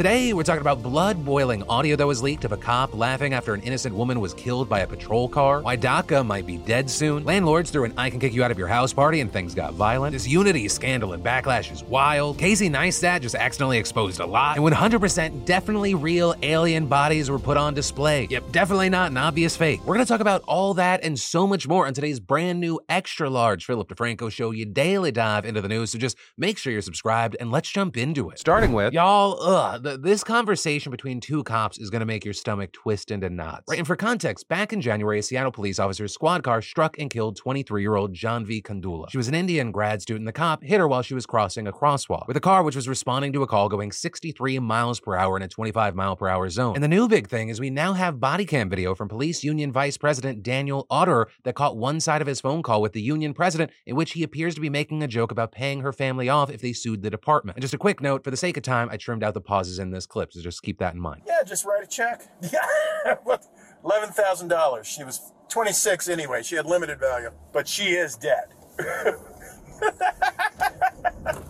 Today, we're talking about blood boiling audio that was leaked of a cop laughing after an innocent woman was killed by a patrol car, why DACA might be dead soon, landlords threw an I can kick you out of your house party and things got violent, this Unity scandal and backlash is wild, Casey Neistat just accidentally exposed a lot, and 100% definitely real alien bodies were put on display. Yep, definitely not an obvious fake. We're gonna talk about all that and so much more on today's brand new extra large Philip DeFranco show, you daily dive into the news, so just make sure you're subscribed and let's jump into it. Starting with, y'all, ugh, th- this conversation between two cops is gonna make your stomach twist into knots. Right, and for context, back in January, a Seattle police officer's squad car struck and killed 23 year old Jaahnavi Kandula. She was an Indian grad student, the cop hit her while she was crossing a crosswalk with a car which was responding to a call going 63 miles per hour in a 25 mile per hour zone. And the new big thing is we now have body cam video from police union vice president Daniel Auderer that caught one side of his phone call with the union president in which he appears to be making a joke about paying her family off if they sued the department. And just a quick note, for the sake of time, I trimmed out the pauses in this clip, so just keep that in mind. Yeah, just write a check. Yeah, what? Eleven thousand dollars. She was twenty six anyway. She had limited value, but she is dead.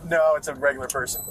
no, it's a regular person.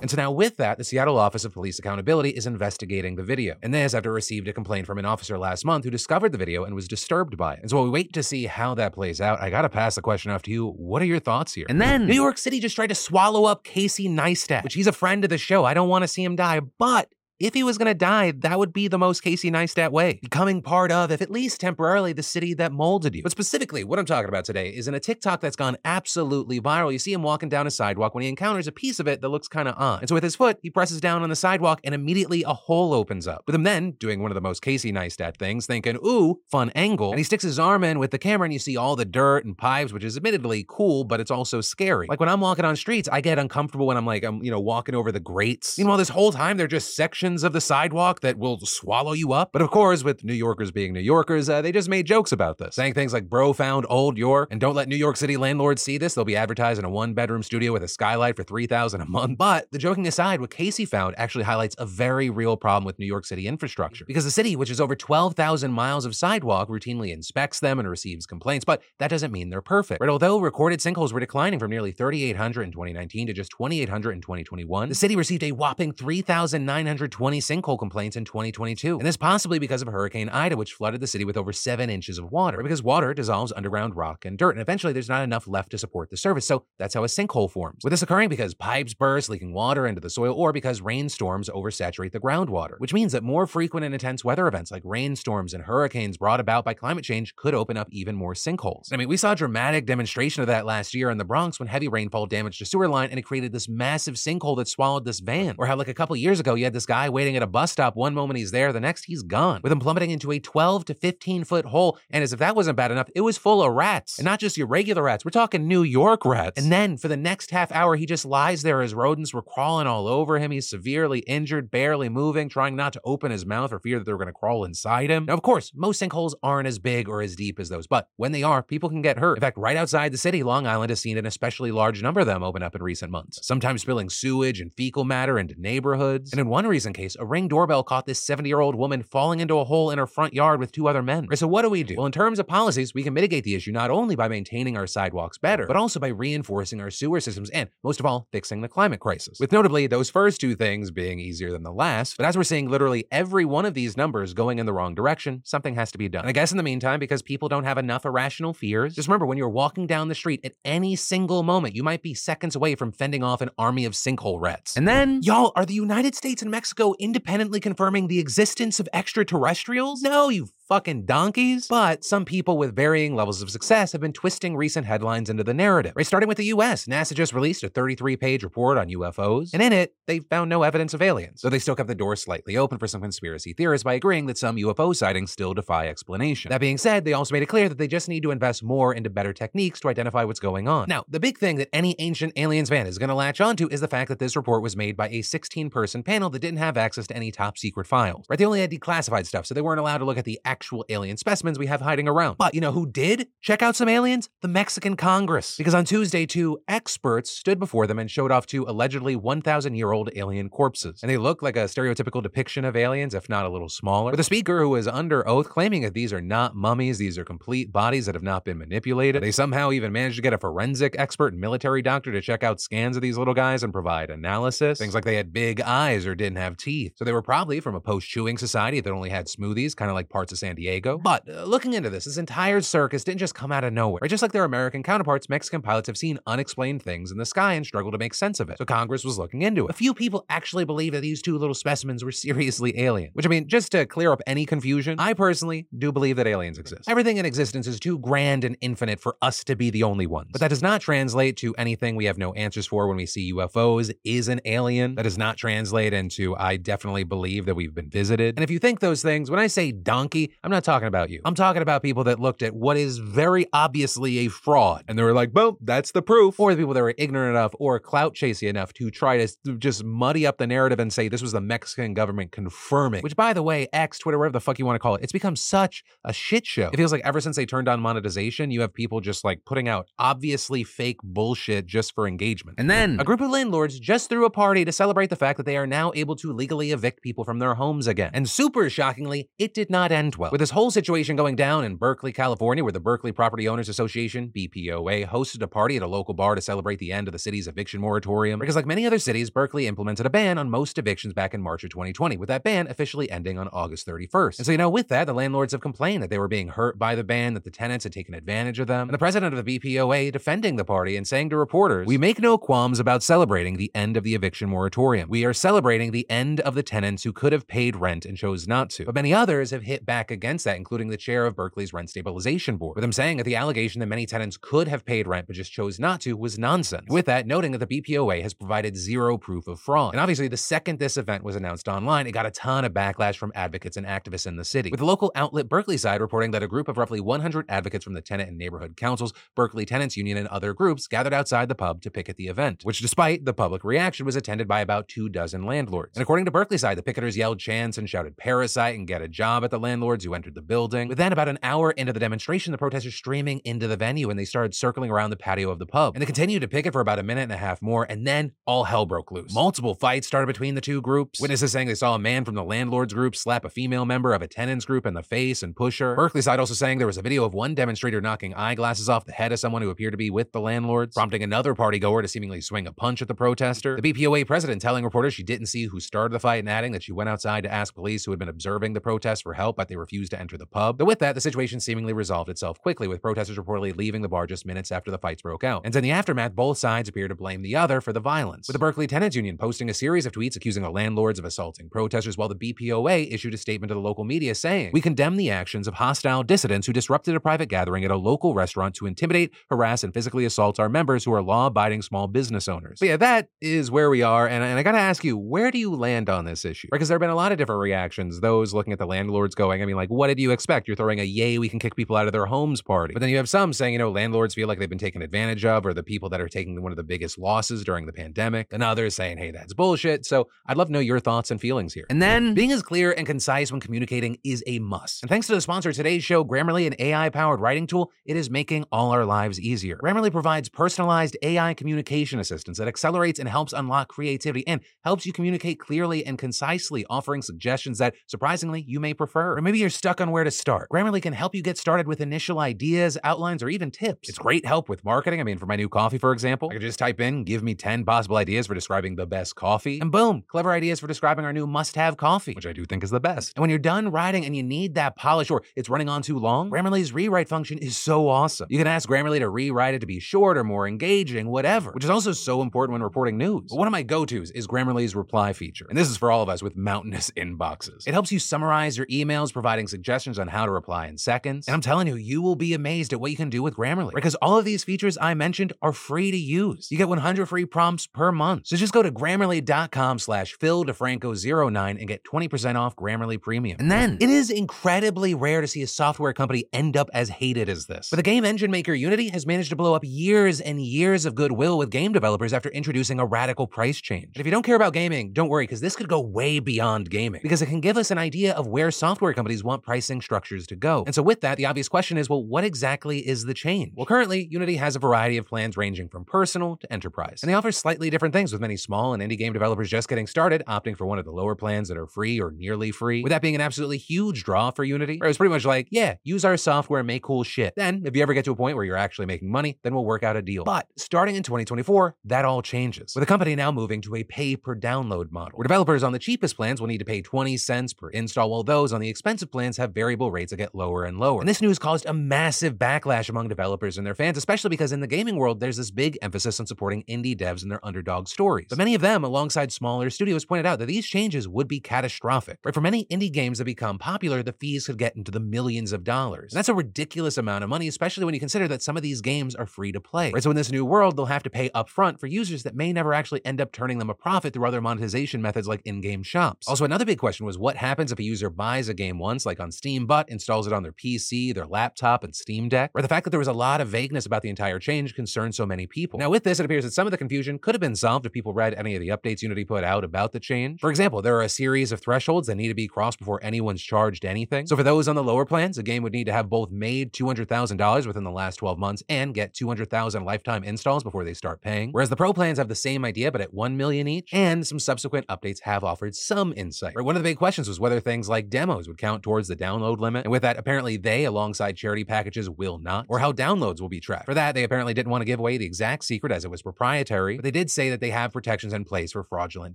And so now, with that, the Seattle Office of Police Accountability is investigating the video. And this after received a complaint from an officer last month who discovered the video and was disturbed by it. And so while we wait to see how that plays out, I gotta pass the question off to you. What are your thoughts here? And then New York City just tried to swallow up Casey Neistat, which he's a friend of the show. I don't want to see him die, but if he was going to die, that would be the most Casey Neistat way. Becoming part of, if at least temporarily, the city that molded you. But specifically, what I'm talking about today is in a TikTok that's gone absolutely viral. You see him walking down a sidewalk when he encounters a piece of it that looks kind of odd. And so with his foot, he presses down on the sidewalk and immediately a hole opens up. With him then doing one of the most Casey Neistat things, thinking, ooh, fun angle. And he sticks his arm in with the camera and you see all the dirt and pipes, which is admittedly cool, but it's also scary. Like when I'm walking on streets, I get uncomfortable when I'm like, I'm, you know, walking over the grates. Meanwhile, this whole time, they're just sections of the sidewalk that will swallow you up. But of course, with New Yorkers being New Yorkers, uh, they just made jokes about this, saying things like, bro found old York, and don't let New York City landlords see this. They'll be advertised in a one bedroom studio with a skylight for 3000 a month. But the joking aside, what Casey found actually highlights a very real problem with New York City infrastructure. Because the city, which is over 12,000 miles of sidewalk, routinely inspects them and receives complaints, but that doesn't mean they're perfect. Right? Although recorded sinkholes were declining from nearly 3,800 in 2019 to just 2,800 in 2021, the city received a whopping 3,920 sinkhole complaints in 2022. And this possibly because of Hurricane Ida, which flooded the city with over seven inches of water. Because water dissolves underground rock and dirt, and eventually there's not enough left to support the surface. So that's how a sinkhole forms. With this occurring because pipes burst, leaking water into the soil, or because rainstorms oversaturate the groundwater, which means that more frequent and intense weather events like rainstorms and hurricanes brought about by climate change could open up even more sinkholes. I mean, we saw a dramatic demonstration of that last year in the Bronx when heavy rainfall damaged a sewer line and it created this massive sinkhole that swallowed this van. Or how, like a couple years ago, you had this guy waiting at a bus stop. One moment he's there, the next he's gone, with him plummeting into a 12 to 15 foot hole. And as if that wasn't bad enough, it was full of rats. And not just your regular rats, we're talking New York rats. And then for the next half hour, he just lies there as rodents were crawling all over him. He's severely injured, barely moving, trying not to open his mouth for fear that they were going to crawl inside him. Now, of course, most sinkholes aren't as big or as deep as those, but when they are, people can get hurt. In fact, right outside the city, Long Island has seen an especially large number of them open up in recent months, sometimes spilling sewage and fecal matter into neighborhoods. And in one recent case, a ring doorbell caught this 70 year old woman falling into a hole in her front yard with two other men. Right, so, what do we do? Well, in terms of policies, we can mitigate the issue not only by maintaining our sidewalks better, but also by reinforcing our sewer systems and, most of all, fixing the climate crisis. With notably those first two things being easier than the last. But as we're seeing literally every one of these numbers going in the wrong direction, something has to be done. And I guess in the meantime, because people don't have enough irrational fears, just remember when you're walking down the street at any single moment, you might be seconds away from fending off an army of sinkhole rats. And then, y'all, are the United States and Mexico independently confirming the existence of extraterrestrials? No, you fucking donkeys. But some people with varying levels of success have been twisting recent headlines into the narrative. Right, starting with the US, NASA just released a 33 page report on UFOs, and in it, they found no evidence of aliens. So they still kept the door slightly open for some conspiracy theorists by agreeing that some UFO sightings still defy explanation. That being said, they also made it clear that they just need to invest more into better techniques to identify what's going on. Now, the big thing that any ancient aliens fan is going to latch onto is the fact that this report was made by a 16 person panel that didn't have access to any top secret files. Right, they only had declassified stuff, so they weren't allowed to look at the actual alien specimens we have hiding around. But you know who did check out some aliens? The Mexican Congress. Because on Tuesday, two experts stood before them and showed off two allegedly 1,000 year old alien corpses. And they look like a stereotypical depiction of aliens, if not a little smaller. With the speaker who was under oath claiming that these are not mummies, these are complete bodies that have not been manipulated. They somehow even managed to get a forensic expert and military doctor to check out scans of these little guys and provide analysis. Things like they had big eyes or didn't have teeth. So they were probably from a post chewing society that only had smoothies, kind of like parts of San Diego. But uh, looking into this, this entire circus didn't just come out of nowhere. Right? Just like their American counterparts, Mexican pilots have seen unexplained things in the sky and struggle to make sense of it. So Congress was looking into it. A few people actually believe that these two little specimens were seriously alien. Which I mean, just to clear up any confusion, I personally do believe that aliens exist. Everything in existence is too grand and infinite for us to be the only ones. But that does not translate to anything we have no answers for when we see UFOs is an alien. That does not translate into I definitely believe that we've been visited. And if you think those things, when I say donkey, I'm not talking about you. I'm talking about people that looked at what is very obviously a fraud and they were like, boom, that's the proof. Or the people that were ignorant enough or clout chasey enough to try to just muddy up the narrative and say this was the Mexican government confirming. Which, by the way, X, Twitter, whatever the fuck you want to call it, it's become such a shit show. It feels like ever since they turned on monetization, you have people just like putting out obviously fake bullshit just for engagement. And then a group of landlords just threw a party to celebrate the fact that they are now able to legally evict people from their homes again. And super shockingly, it did not end well. With this whole situation going down in Berkeley, California, where the Berkeley Property Owners Association, BPOA, hosted a party at a local bar to celebrate the end of the city's eviction moratorium. Because like many other cities, Berkeley implemented a ban on most evictions back in March of 2020, with that ban officially ending on August 31st. And so, you know, with that, the landlords have complained that they were being hurt by the ban, that the tenants had taken advantage of them. And the president of the BPOA defending the party and saying to reporters, We make no qualms about celebrating the end of the eviction moratorium. We are celebrating the end of the tenants who could have paid rent and chose not to. But many others have hit back against that, including the chair of Berkeley's Rent Stabilization Board, with them saying that the allegation that many tenants could have paid rent but just chose not to was nonsense. With that, noting that the BPOA has provided zero proof of fraud. And obviously, the second this event was announced online, it got a ton of backlash from advocates and activists in the city. With the local outlet Berkeleyside reporting that a group of roughly 100 advocates from the tenant and neighborhood councils, Berkeley Tenants Union, and other groups gathered outside the pub to picket the event, which, despite the public reaction, was attended by about two dozen landlords. And according to Berkeleyside, the picketers yelled chants and shouted parasite and get a job at the landlords who entered the building. But then, about an hour into the demonstration, the protesters streaming into the venue and they started circling around the patio of the pub. And they continued to picket for about a minute and a half more, and then all hell broke loose. Multiple fights started between the two groups. Witnesses saying they saw a man from the landlords group slap a female member of a tenants group in the face and push her. Berkeleyside also saying there was a video of one demonstrator knocking eyeglasses off the head of someone who appeared to be with the landlords, prompting another party goer to seemingly swing a punch at the protester. The BPOA president telling reporters she didn't see who started the fight and adding that she went outside to ask police who had been observing the protest for help, but they refused to enter the pub. But with that, the situation seemingly resolved itself quickly, with protesters reportedly leaving the bar just minutes after the fights broke out. And in the aftermath, both sides appear to blame the other for the violence, with the Berkeley Tenants Union posting a series of tweets accusing the landlords of assaulting protesters, while the BPOA issued a statement to the local media saying, We condemn the actions of hostile dissidents who disrupted a private gathering at a local restaurant to intimidate, harass, and physically assault our members who are law abiding small business owners. But yeah, that is where we are. And, and I gotta ask you, where do you land on this issue? Because there have been a lot of different reactions. Those looking at the landlords going, I mean, like, what did you expect? You're throwing a yay, we can kick people out of their homes party. But then you have some saying, you know, landlords feel like they've been taken advantage of, or the people that are taking one of the biggest losses during the pandemic, and others saying, hey, that's bullshit. So I'd love to know your thoughts and feelings here. And then being as clear and concise when communicating is a must. And thanks to the sponsor of today's show, Grammarly, an AI powered writing tool, it is making all our lives easier. Grammarly provides personalized AI communication assistance that accelerates and helps unlock creativity and helps you communicate clearly and concisely, offering suggestions that surprisingly you may prefer. Or maybe you're stuck on where to start. Grammarly can help you get started with initial ideas, outlines, or even tips. It's great help with marketing. I mean, for my new coffee, for example, I could just type in, give me 10 possible ideas for describing the best coffee, and boom, clever ideas for describing our new must have coffee, which I do think is the best. And when you're done writing and you need that polish or it's running on too long, Grammarly's rewrite function is so awesome. You can ask Grammarly to rewrite it to be short or more engaging, whatever, which is also so important when reporting news. But one of my go tos is Grammarly's reply feature. And this is for all of us with mountainous inboxes. It helps you summarize your emails, providing suggestions on how to reply in seconds. And I'm telling you, you will be amazed at what you can do with Grammarly because all of these features I mentioned are free to use. You get 100 free prompts per month. So just go to grammarly.com slash Phil DeFranco09 and get 20% off Grammarly Premium. And then it is incredibly rare to see a software company end up as hated as this. But the game engine maker Unity has managed to blow up years and years of goodwill with game developers after introducing a radical price change. And if you don't care about gaming, don't worry because this could go way beyond gaming because it can give us an idea of where software companies want pricing structures to go. And so with that, the obvious question is, well, what exactly is the change? Well, currently, Unity has a variety of plans ranging from personal to enterprise. And they offer slightly different things with many small and indie game developers just getting started, opting for one of the lower plans that are free or nearly free. With that being an absolutely huge draw for Unity, where it was pretty much like, yeah, use our software, make cool shit. Then, if you ever get to a point where you're actually making money, then we'll work out a deal. But starting in 2024, that all changes. With the company now moving to a pay per download model, where developers on the cheapest plans will need to pay 20 cents per install, while those on the expensive plans have variable rates that get lower and lower. And this news caused a massive backlash among developers and their fans, especially because in the gaming world, there's this big emphasis on supporting indie devs and their underdog stories. But many of them, alongside smaller studios, pointed out that these changes would be catastrophic. Right? For many indie games that become popular, the fees could get into the millions of dollars. And that's a ridiculous amount of money, especially when you consider that some of these games are free to play. Right? So in this new world, they'll have to pay upfront for users that may never actually end up turning them a profit through other monetization methods like in-game shops. Also, another big question was what happens if a user buys a game once, like on Steam, but installs it on their PC, their laptop, and Steam Deck? Or the fact that there was a lot of vagueness about the entire change concerned so many people. Now, with this, it appears that some of the confusion could have been solved if people read any of the updates Unity put out about the change. For example, there are a series of thresholds that need to be crossed before anyone's charged anything. So for those on the lower plans, a game would need to have both made $200,000 within the last 12 months and get 200,000 lifetime installs before they start paying. Whereas the pro plans have the same idea, but at 1 million each, and some subsequent updates have offered some insight. One of the big questions was whether things like demos would count towards the download limit, and with that, apparently they, alongside charity packages, will not, or how downloads will be tracked. For that, they apparently didn't want to give away the exact secret as it was proprietary, but they did say that they have protections in place for fraudulent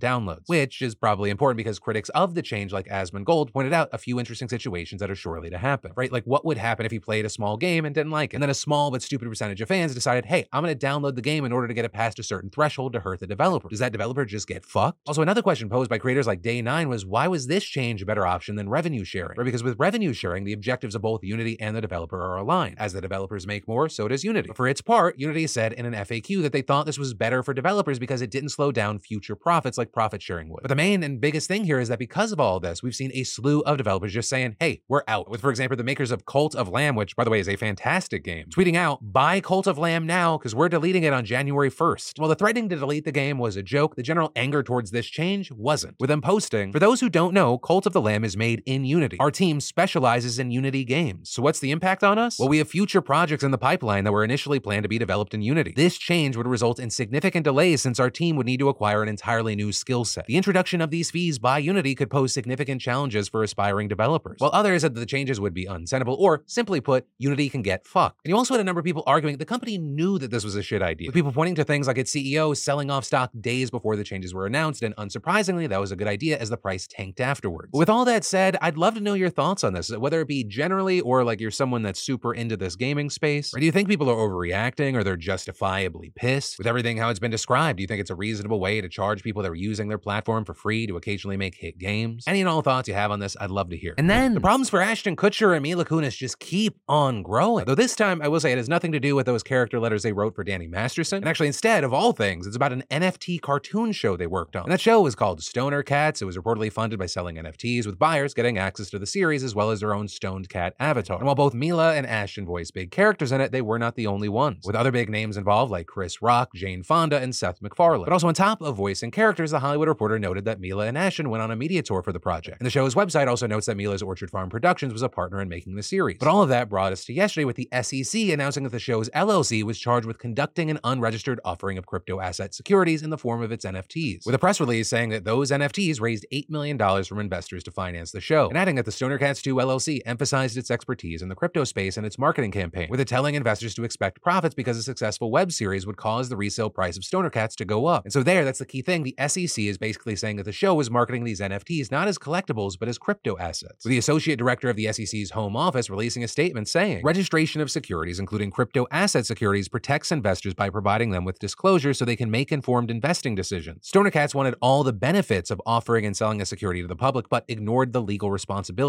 downloads, which is probably important because critics of the change, like Asmongold, pointed out a few interesting situations that are surely to happen, right? Like what would happen if you played a small game and didn't like it, and then a small but stupid percentage of fans decided, hey, I'm going to download the game in order to get it past a certain threshold to hurt the developer. Does that developer just get fucked? Also, another question posed by creators like Day9 was why was this change a better option than revenue sharing? Because with revenue sharing, the objectives of both Unity and the developer are aligned. As the developers make more, so does Unity. For its part, Unity said in an FAQ that they thought this was better for developers because it didn't slow down future profits like profit sharing would. But the main and biggest thing here is that because of all this, we've seen a slew of developers just saying, hey, we're out. With, for example, the makers of Cult of Lamb, which, by the way, is a fantastic game, tweeting out, buy Cult of Lamb now because we're deleting it on January 1st. While the threatening to delete the game was a joke, the general anger towards this change wasn't. With them posting, for those who don't know, Cult of the Lamb is made in Unity. Our team specializes in Unity games. So what's the impact on us? Well, we have future projects in the pipeline that were initially planned to be developed in Unity. This change would result in significant delays since our team would need to acquire an entirely new skill set. The introduction of these fees by Unity could pose significant challenges for aspiring developers, while others said that the changes would be untenable, or simply put, Unity can get fucked. And you also had a number of people arguing the company knew that this was a shit idea, with people pointing to things like its CEO selling off stock days before the changes were announced, and unsurprisingly, that was a good idea as the price tanked afterwards. But with all that said, I'd love to know your thoughts on this, whether it be generally or like you're someone that's super into this gaming space. Or do you think people are overreacting or they're justifiably pissed with everything how it's been described? Do you think it's a reasonable way to charge people that are using their platform for free to occasionally make hit games? Any and all thoughts you have on this, I'd love to hear. And then the problems for Ashton Kutcher and Mila Kunis just keep on growing. Though this time, I will say it has nothing to do with those character letters they wrote for Danny Masterson. And actually, instead, of all things, it's about an NFT cartoon show they worked on. And that show was called Stoner Cats. It was reportedly funded by selling NFTs, with buyers getting access to the series as well as their own stoned cat avatar. And while both Mila and Ashton voice big characters in it, they were not the only ones, with other big names involved like Chris Rock, Jane Fonda, and Seth MacFarlane. But also on top of voicing characters, the Hollywood Reporter noted that Mila and Ashton went on a media tour for the project. And the show's website also notes that Mila's Orchard Farm Productions was a partner in making the series. But all of that brought us to yesterday with the SEC announcing that the show's LLC was charged with conducting an unregistered offering of crypto asset securities in the form of its NFTs, with a press release saying that those NFTs raised $8 million from investors to finance the show, and adding that the Stoner Cats 2 LLC emphasized its expertise in the crypto space in its marketing campaign, with it telling investors to expect profits because a successful web series would cause the resale price of Stoner Cats to go up. And so there, that's the key thing. The SEC is basically saying that the show is marketing these NFTs not as collectibles, but as crypto assets. With the associate director of the SEC's home office releasing a statement saying, registration of securities, including crypto asset securities, protects investors by providing them with disclosure so they can make informed investing decisions. Stoner Cats wanted all the benefits of offering and selling a security to the public, but ignored the legal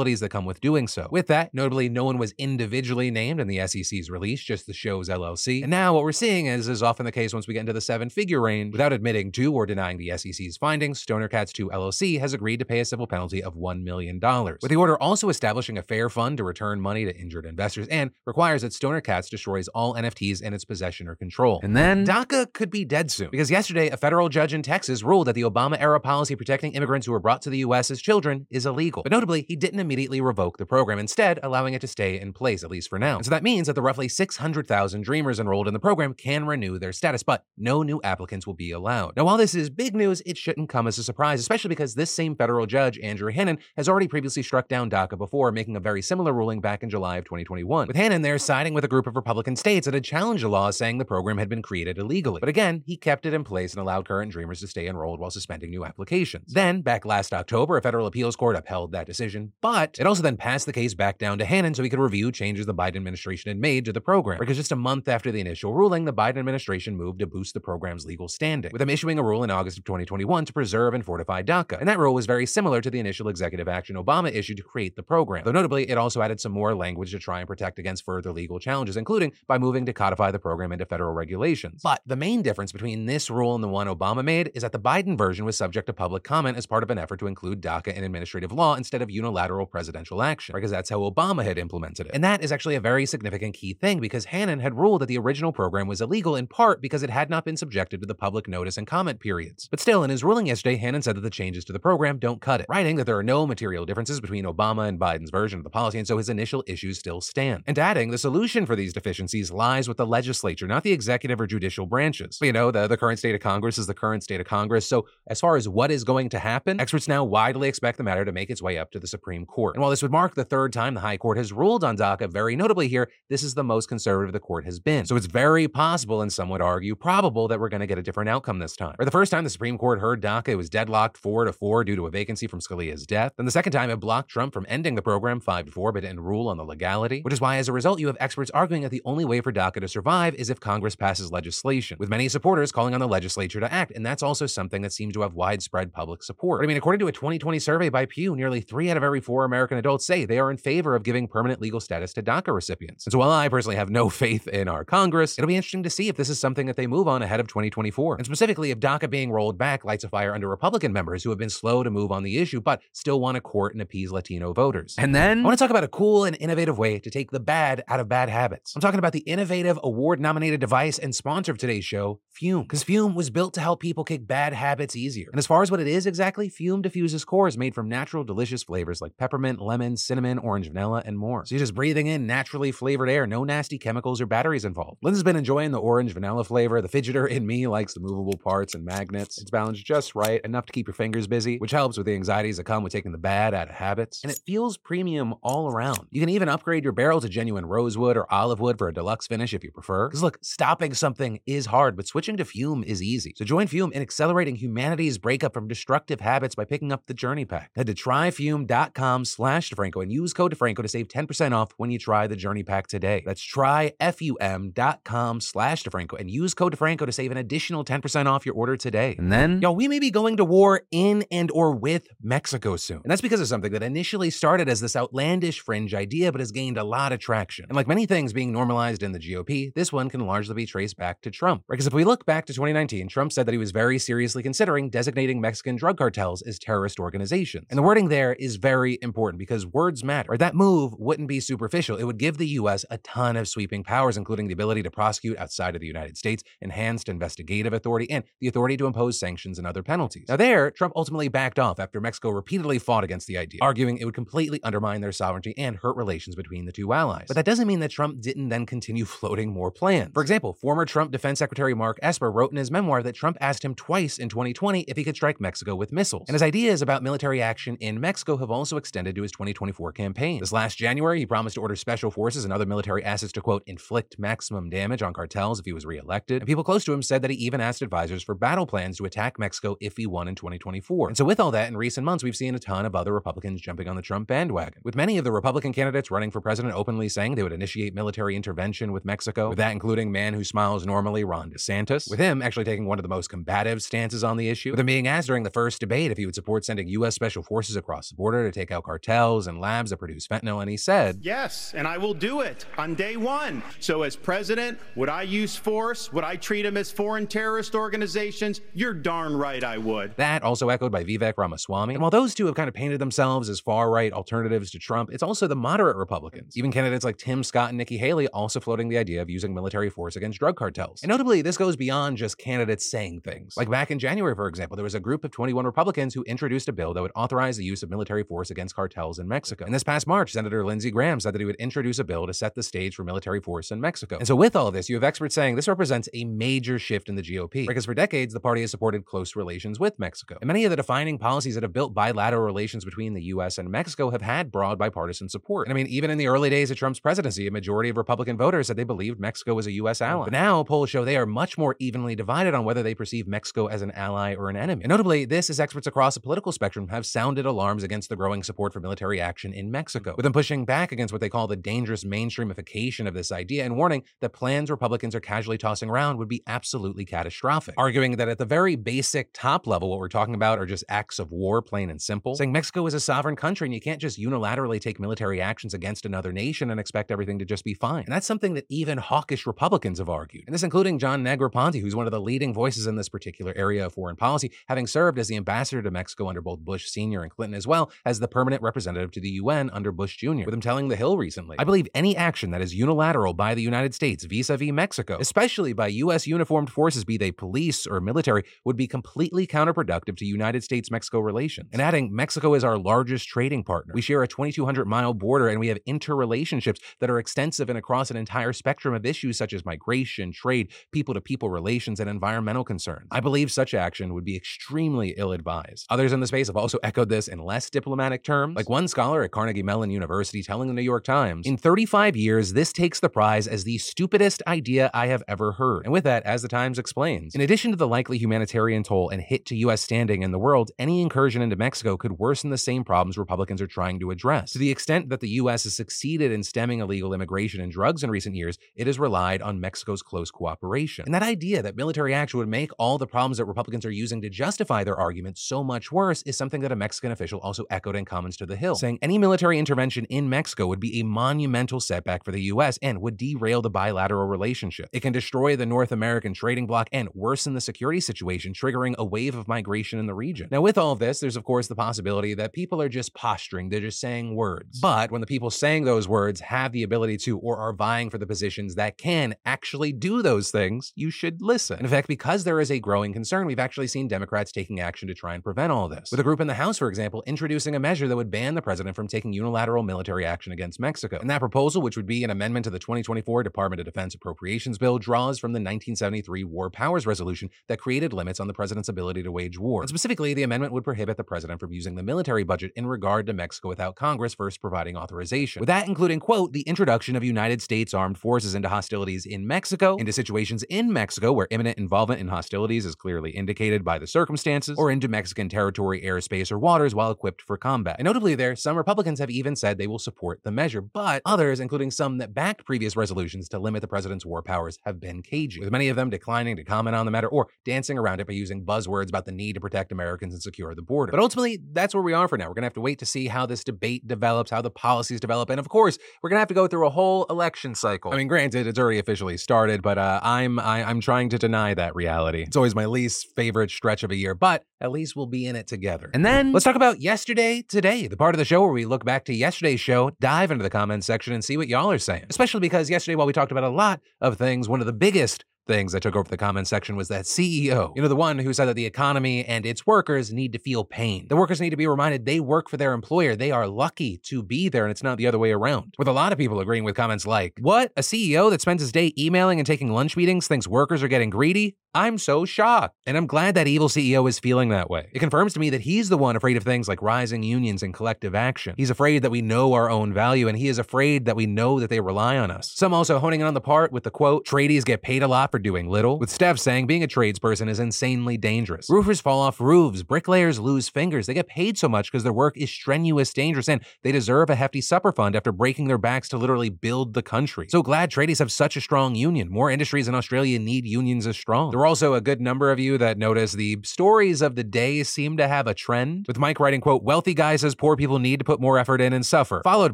responsibilities that come with doing so. With that, notably, no one was individually named in the SEC's release, just the show's LLC. And now what we're seeing, as is often the case once we get into the seven figure range, without admitting to or denying the SEC's findings, Stoner Cats 2 LLC has agreed to pay a civil penalty of $1 million. With the order also establishing a fair fund to return money to injured investors and requires that Stoner Cats destroys all NFTs in its possession or control. And then DACA could be dead soon because yesterday a federal judge in Texas ruled that the Obama era policy protecting immigrants who were brought to the U.S. as children is illegal. But notably, he didn't immediately immediately revoke the program, instead allowing it to stay in place, at least for now. And so that means that the roughly 600,000 Dreamers enrolled in the program can renew their status, but no new applicants will be allowed. Now, while this is big news, it shouldn't come as a surprise, especially because this same federal judge, Andrew Hanen, has already previously struck down DACA before, making a very similar ruling back in July of 2021. With Hanen there siding with a group of Republican states that had challenged a law saying the program had been created illegally. But again, he kept it in place and allowed current Dreamers to stay enrolled while suspending new applications. Then, back last October, a federal appeals court upheld that decision, but it also then passed the case back down to Hanen so he could review changes the Biden administration had made to the program. Because just a month after the initial ruling, the Biden administration moved to boost the program's legal standing, with them issuing a rule in August of 2021 to preserve and fortify DACA. And that rule was very similar to the initial executive action Obama issued to create the program. Though notably, it also added some more language to try and protect against further legal challenges, including by moving to codify the program into federal regulations. But the main difference between this rule and the one Obama made is that the Biden version was subject to public comment as part of an effort to include DACA in administrative law instead of unilateral presidential action, because that's how Obama had implemented it. And that is actually a very significant key thing because Hanen had ruled that the original program was illegal in part because it had not been subjected to the public notice and comment periods. But still, in his ruling yesterday, Hanen said that the changes to the program don't cut it, writing that there are no material differences between Obama and Biden's version of the policy, and so his initial issues still stand. And adding, the solution for these deficiencies lies with the legislature, not the executive or judicial branches. You know, the, the current state of Congress is the current state of Congress. So, as far as what is going to happen, experts now widely expect the matter to make its way up to the Supreme Court. And while this would mark the third time the High Court has ruled on DACA, very notably here, this is the most conservative the court has been. So, it's very possible, and some would argue probable, that we're going to get a different outcome this time. For the first time the Supreme Court heard DACA, it was deadlocked four to four due to a vacancy from Scalia's death. Then the second time it blocked Trump from ending the program five to four, but didn't rule on the legality. Which is why, as a result, you have experts arguing that the only way for DACA to survive is if Congress passes legislation, with many supporters calling on the legislature to act. And that's also something that seems to have widespread public support. But I mean, according to a 2020 survey by Pew, nearly three out of every four American adults say they are in favor of giving permanent legal status to DACA recipients. And so while I personally have no faith in our Congress, it'll be interesting to see if this is something that they move on ahead of 2024. And specifically, if DACA being rolled back lights a fire under Republican members who have been slow to move on the issue, but still want to court and appease Latino voters. And then I want to talk about a cool and innovative way to take the bad out of bad habits. I'm talking about the innovative, award nominated device and sponsor of today's show, Fume. Because Fume was built to help people kick bad habits easier. And as far as what it is exactly, Fume diffuses cores made from natural, delicious flavors like peppermint, lemon, cinnamon, orange vanilla, and more. So you're just breathing in naturally flavored air, no nasty chemicals or batteries involved. Lynn's been enjoying the orange vanilla flavor. The fidgeter in me likes the movable parts and magnets. It's balanced just right, enough to keep your fingers busy, which helps with the anxieties that come with taking the bad out of habits. And it feels premium all around. You can even upgrade your barrel to genuine rosewood or olive wood for a deluxe finish if you prefer. Because look, stopping something is hard, but switching to Fume is easy. So join Fume in accelerating humanity's breakup from destructive habits by picking up the Journey Pack. Head to tryfum.com slash DeFranco and use code DeFranco to save 10% off when you try the Journey Pack today. That's tryfum.com slash DeFranco and use code DeFranco to save an additional 10% off your order today. And then, y'all, we may be going to war in and or with Mexico soon. And that's because of something that initially started as this outlandish fringe idea, but has gained a lot of traction. And like many things being normalized in the GOP, this one can largely be traced back to Trump. Because if we look back to 2019, Trump said that he was very seriously considering designating Mexican drug cartels as terrorist organizations. And the wording there is very important because words matter. That move wouldn't be superficial. It would give the US a ton of sweeping powers, including the ability to prosecute outside of the United States, enhanced investigative authority, and the authority to impose sanctions and other penalties. Now, there, Trump ultimately backed off after Mexico repeatedly fought against the idea, arguing it would completely undermine their sovereignty and hurt relations between the two allies. But that doesn't mean that Trump didn't then continue floating more plans. For example, former Trump Defense Secretary Mark Esper wrote in his memoir that Trump asked him twice in 2020 if he could strike Mexico with missiles. And his ideas about military action in Mexico have also extended to his 2024 campaign. This last January, he promised to order special forces and other military assets to, quote, inflict maximum damage on cartels if he was reelected. And people close to him said that he even asked advisors for battle plans to attack Mexico if he won in 2024. And so, with all that, in recent months, we've seen a ton of other Republicans jumping on the Trump bandwagon, with many of the Republican candidates running for president openly saying they would initiate military intervention with Mexico, with that including man who smiles normally, Ron DeSantis, with him actually taking one of the most combative stances on the issue, with him being asked during the first debate if he would support sending U.S. special forces across the border to take out cartels and labs that produce fentanyl, and he said, Yes, and I will do it on day one. So, as president, would I use force? Would I treat them as foreign terrorist organizations? You're darn right I would. That also echoed by Vivek Ramaswamy. And while those two have kind of painted themselves as far right alternatives to Trump, it's also the moderate Republicans. Even candidates like Tim Scott and Nikki Haley also floating the idea of using military force against drug cartels. And notably, this goes beyond just candidates saying things. Like back in January, for example, there was a group of 21 Republicans who introduced a bill that would authorize the use of military force against cartels in Mexico. And this past March, Senator Lindsey Graham said that he would introduce a bill to set the stage for military force in Mexico. And so, with all this, you have experts saying this represents a major shift in the GOP. Because for decades, the party has supported close relations with Mexico. And many of the defining policies that have built bilateral relations between the U.S. and Mexico have had broad bipartisan support. And I mean, even in the early days of Trump's presidency, a majority of Republican voters said they believed Mexico was a U.S. ally. But now, polls show they are much more evenly divided on whether they perceive Mexico as an ally or an enemy. And notably, this is experts across the political spectrum have sounded alarms against the growing support for military action in Mexico, with them pushing back against what they call the dangerous mainstreamification of this idea and warning that plans Republicans are casually tossing around would be absolutely catastrophic, arguing that at the very basic top level, what we're talking about are just acts of war, plain and simple, saying Mexico is a sovereign country and you can't just unilaterally take military actions against another nation and expect everything to just be fine. And that's something that even hawkish Republicans have argued, and this including John Negroponte, who's one of the leading voices in this particular area of foreign policy, having served as the ambassador to Mexico under both Bush Sr. and Clinton, as well as the permanent representative to the UN under Bush Jr., with him telling The Hill recently. I believe any action that is unilateral by the United States vis a vis Mexico, especially by U.S. uniformed forces, be they police or military, would be completely counterproductive to United States Mexico relations. And adding, Mexico is our largest trading partner. We share a 2,200 mile border and we have interrelationships that are extensive and across an entire spectrum of issues such as migration, trade, people to people relations, and environmental concerns. I believe such action would be extremely ill advised. Others in the space have also echoed this in less diplomatic terms, like one scholar at Carnegie Mellon University telling the New York Times In 35 years, this takes the prize as the stupidest idea I have ever heard. And with that, as the Times explains, in addition to the likely humanitarian toll and hit to U.S. standing in the world, any incursion into Mexico could worsen the same problems Republicans are trying to address. To the extent that the U.S. has succeeded in stemming illegal immigration and drugs in recent years, it has relied on Mexico's close cooperation. And that idea that military action would make all the problems that Republicans are using to justify their argument so much worse is something that a Mexican official also echoed in comments to The Hill, saying any military intervention in Mexico would be a monumental setback for the U.S. and would derail the bilateral relationship. It can destroy the North American trading bloc and worsen the security situation, triggering a wave of migration in the region. Now, with all of this, there's of course the possibility that people are just posturing, they're just saying words. But when the people saying those words have the ability to or are vying for the positions that can actually do those things, you should listen. In fact, because there is a growing concern, we've actually seen Democrats taking action to try and prevent all this. With a group in the House, for example, introducing a measure that would ban the president from taking unilateral military action against Mexico. And that proposal, which would be an amendment to the 2024 Department of Defense Appropriations Bill, draws from the 1973 War Powers Resolution that created limits on the president's ability to wage war. And specifically, the amendment would prohibit the president from using the military budget in regard to Mexico without Congress first providing authorization. With that including, quote, the introduction of United States armed forces into hostilities in Mexico, into situations in Mexico where imminent involvement in hostilities is clearly indicated by the circumstances, or into Mexican territory, airspace, or waters while equipped for combat. And notably, there, some Republicans have even said they will support the measure, but others, including some that backed previous resolutions to limit the president's war powers, have been cagey, with many of them declining to comment on the matter or dancing around it by using buzzwords about the need to protect Americans and secure the border. But ultimately, that's where we are for now. We're going to have to wait to see how this debate develops, how the policies develop, and of course, we're going to have to go through a whole election cycle. I mean, granted, it's already officially started, but uh, I'm I, am i am trying to deny that reality. It's always my least favorite stretch of a year, but at least we'll be in it together. And then let's talk about yesterday today, the part of the show where we look back to yesterday's show, dive into the comments section, and see what y'all are saying. Especially because yesterday, while we talked about a lot of things, one of the biggest things I took over the comment section was that CEO, you know, the one who said that the economy and its workers need to feel pain. The workers need to be reminded they work for their employer. They are lucky to be there and it's not the other way around. With a lot of people agreeing with comments like, What? A CEO that spends his day emailing and taking lunch meetings thinks workers are getting greedy? I'm so shocked. And I'm glad that evil CEO is feeling that way. It confirms to me that he's the one afraid of things like rising unions and collective action. He's afraid that we know our own value and he is afraid that we know that they rely on us. Some also honing in on the part with the quote, tradies get paid a lot for doing little, with Steph saying being a tradesperson is insanely dangerous. Roofers fall off roofs, bricklayers lose fingers. They get paid so much because their work is strenuous, dangerous, and they deserve a hefty supper fund after breaking their backs to literally build the country. So glad tradies have such a strong union. More industries in Australia need unions as strong. There are also a good number of you that notice the stories of the day seem to have a trend, with Mike writing, quote, wealthy guy says poor people need to put more effort in and suffer, followed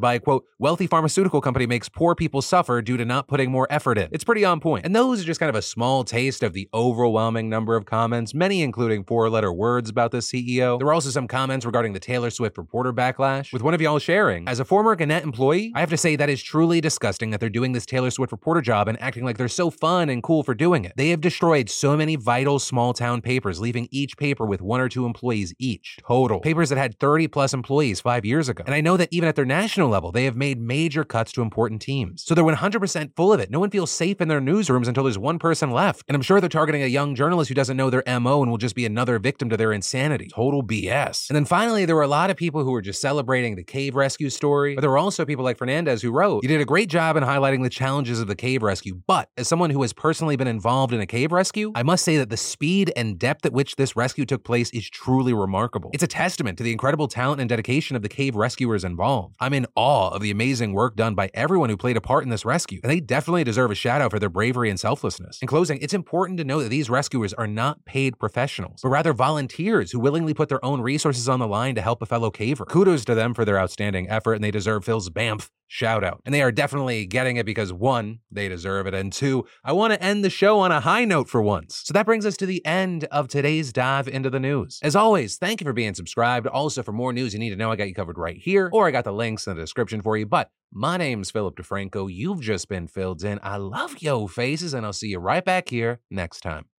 by, quote, wealthy pharmaceutical company makes poor people suffer due to not putting more effort in. It's pretty on point. And those are just kind of a small taste of the overwhelming number of comments, many including four letter words about the CEO. There were also some comments regarding the Taylor Swift reporter backlash, with one of y'all sharing, as a former Gannett employee, I have to say that is truly disgusting that they're doing this Taylor Swift reporter job and acting like they're so fun and cool for doing it. They have destroyed many vital small town papers, leaving each paper with one or two employees each total. Papers that had 30 plus employees five years ago. And I know that even at their national level, they have made major cuts to important teams. So they're 100% full of it. No one feels safe in their newsrooms until there's one person left. And I'm sure they're targeting a young journalist who doesn't know their MO and will just be another victim to their insanity. Total BS. And then finally, there were a lot of people who were just celebrating the cave rescue story, but there were also people like Fernandez who wrote, You did a great job in highlighting the challenges of the cave rescue, but as someone who has personally been involved in a cave rescue, I must say that the speed and depth at which this rescue took place is truly remarkable. It's a testament to the incredible talent and dedication of the cave rescuers involved. I'm in awe of the amazing work done by everyone who played a part in this rescue, and they definitely deserve a shout out for their bravery and selflessness. In closing, it's important to know that these rescuers are not paid professionals, but rather volunteers who willingly put their own resources on the line to help a fellow caver. Kudos to them for their outstanding effort, and they deserve Phil's BAMF shout out. And they are definitely getting it because one, they deserve it, and two, I want to end the show on a high note for once. So that brings us to the end of today's dive into the news. As always, thank you for being subscribed. Also, for more news you need to know, I got you covered right here, or I got the links in the description for you. But my name's Philip DeFranco. You've just been filled in. I love yo faces, and I'll see you right back here next time.